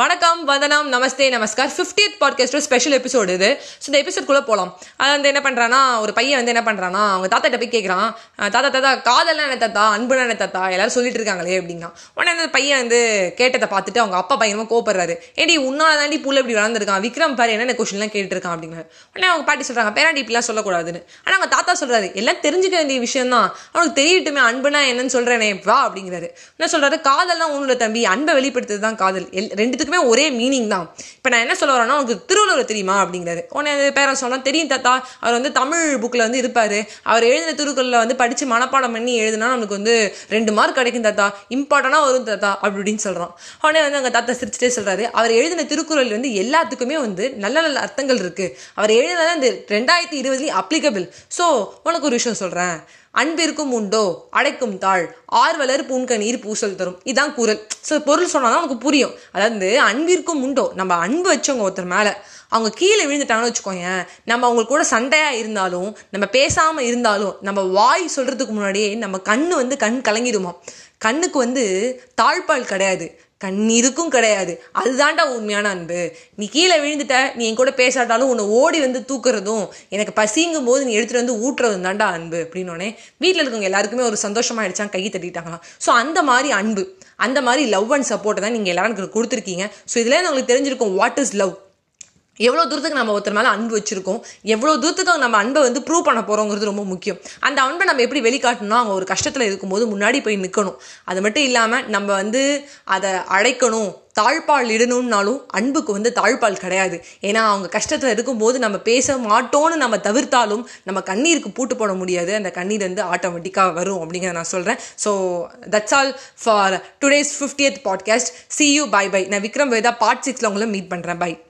வணக்கம் வந்தனம் நமஸ்தே நமஸ்கார். ஃபிஃப்டியத் பாட்காஸ்டோட ஸ்பெஷல் எபிசோடு இது. ஸோ இந்த எபிசோட்குள்ளே போகலாம் அது வந்து என்ன பண்ணுறான்னா ஒரு பையன் வந்து என்ன பண்ணுறான்னா அவங்க தாத்தாட்ட போய் கேட்குறான் தாத்தா தாத்தா காதல்லாம் என்ன தாத்தா? அன்புனா என்ன தாத்தா? எல்லாரும் சொல்லிட்டு இருக்காங்களே அப்படின்னா உடனே அந்த பையன் வந்து கேட்டதை பார்த்துட்டு அவங்க அப்பா பையனும் கோப்படுறாரு ஏடி உன்னால தாண்டி புள்ள இப்படி வளர்ந்துருக்கான்? விக்ரம் பாரு என்னென்ன கொஸ்டின்லாம் கேட்டுருக்கான்? அப்படிங்கிறாரு உடனே அவங்க பாட்டி சொல்கிறாங்க பேராண்டி இப்படிலாம் சொல்லக்கூடாதுன்னு. ஆனால் அவங்க தாத்தா சொல்கிறாரு எல்லாம் தெரிஞ்சுக்க வேண்டிய விஷயம் தான் அவனுக்கு தெரியட்டுமே அன்புனா என்னன்னு சொல்கிறேனே வா அப்படிங்கிறாரு. என்ன சொல்கிறாரு காதல்லாம் உன்னோட தம்பி அன்பை வெளிப்படுத்துறது தான் காதல். எல் ரெண்டுத்துக்குமே ஒரே மீனிங் தான். இப்போ நான் என்ன சொல்ல வரேன்னா உனக்கு திருவள்ளுவர் தெரியுமா அப்படிங்கிறாரு உன்னை பேரன் சொன்னால் தெரியும் தாத்தா அவர் வந்து தமிழ் புக்கில் வந்து இருப்பார். அவர் எழுதின திருக்குறளில் வந்து படித்து மனப்பாடம் பண்ணி எழுதுனா நமக்கு வந்து ரெண்டு மார்க் கிடைக்கும் தாத்தா. இம்பார்ட்டனாக வரும் தாத்தா அப்படி இப்படின்னு சொல்கிறான் உடனே வந்து அங்கே தாத்தா சிரிச்சிட்டே சொல்கிறாரு அவர் எழுதின திருக்குறள் வந்து எல்லாத்துக்குமே வந்து நல்ல நல்ல அர்த்தங்கள் இருக்குது அவர் எழுதினது அந்த ரெண்டாயிரத்தி இருபதுலேயும் அப்ளிகபிள் ஸோ உனக்கு ஒரு விஷயம் சொல்கிறேன் அன்பிற்கும் உண்டோ? அடைக்கும் தாழ். ஆர்வலர் புன்கணீர் பூசல் தரும். இதான் குரல் ஸோ பொருள் சொன்னால் தான் நமக்கு புரியும். அதாவது அன்பிற்கும் உண்டோ? நம்ம அன்பு வச்சவங்க ஒருத்தர் மேலே. அவங்க கீழே விழுந்துட்டாங்கன்னு வச்சுக்கோங்க நம்ம அவங்க கூட சண்டையாக இருந்தாலும் நம்ம பேசாமல் இருந்தாலும் நம்ம வாய் சொல்கிறதுக்கு முன்னாடியே நம்ம கண்ணு வந்து கண் கலங்கிடுமா கண்ணுக்கு வந்து தாழ்பால் கிடையாது. கண்ணீருக்கும் கிடையாது. அதுதான்டா உண்மையான அன்பு. நீ கீழே விழுந்துட்ட நீ என் கூட பேசாட்டாலும் உன்னை ஓடி வந்து தூக்குறதும் எனக்கு பசிங்கும் போது நீ எடுத்துகிட்டு வந்து ஊட்டுறதும் தான்டா அன்பு அப்படின்னோடனே வீட்டில் இருக்கவங்க எல்லாருக்குமே ஒரு சந்தோஷமாயிடுச்சான் கை தட்டிட்டாங்களாம். ஸோ அந்த மாதிரி அன்பு அந்த மாதிரி லவ் அண்ட் சப்போர்ட்டை தான் நீங்கள் எல்லாரும் எனக்கு கொடுத்துருக்கீங்க ஸோ இதுலேருந்து உங்களுக்கு தெரிஞ்சிருக்கும் வாட் இஸ் லவ் எவ்வளோ தூரத்துக்கு நம்ம ஒருத்தர் மேலே அன்பு வச்சுருக்கோம் எவ்வளோ தூரத்துக்கு நம்ம அன்பை வந்து ப்ரூவ் பண்ண போகிறோங்கிறது ரொம்ப முக்கியம். அந்த அன்பை நம்ம எப்படி வெளிக்காட்டணும் அவங்க ஒரு கஷ்டத்தில் இருக்கும்போது முன்னாடி போய் நிற்கணும் அது மட்டும் இல்லாமல் நம்ம வந்து அதை அழைக்கணும் தாழ்பால் இடணும்னாலும் அன்புக்கு வந்து தாழ்பால் கிடையாது. ஏன்னா அவங்க கஷ்டத்தில் இருக்கும்போது நம்ம பேச மாட்டோம்னு நம்ம தவிர்த்தாலும் நம்ம கண்ணீருக்கு பூட்டு போட முடியாது. அந்த கண்ணீர் வந்து ஆட்டோமேட்டிக்காக வரும் அப்படிங்கிறத நான் சொல்கிறேன் so that's all for today's fiftieth podcast see you bye bye நான் விக்ரம் வேதா பார்ட் சிக்ஸில் உங்களை மீட் பண்ணுறேன் பை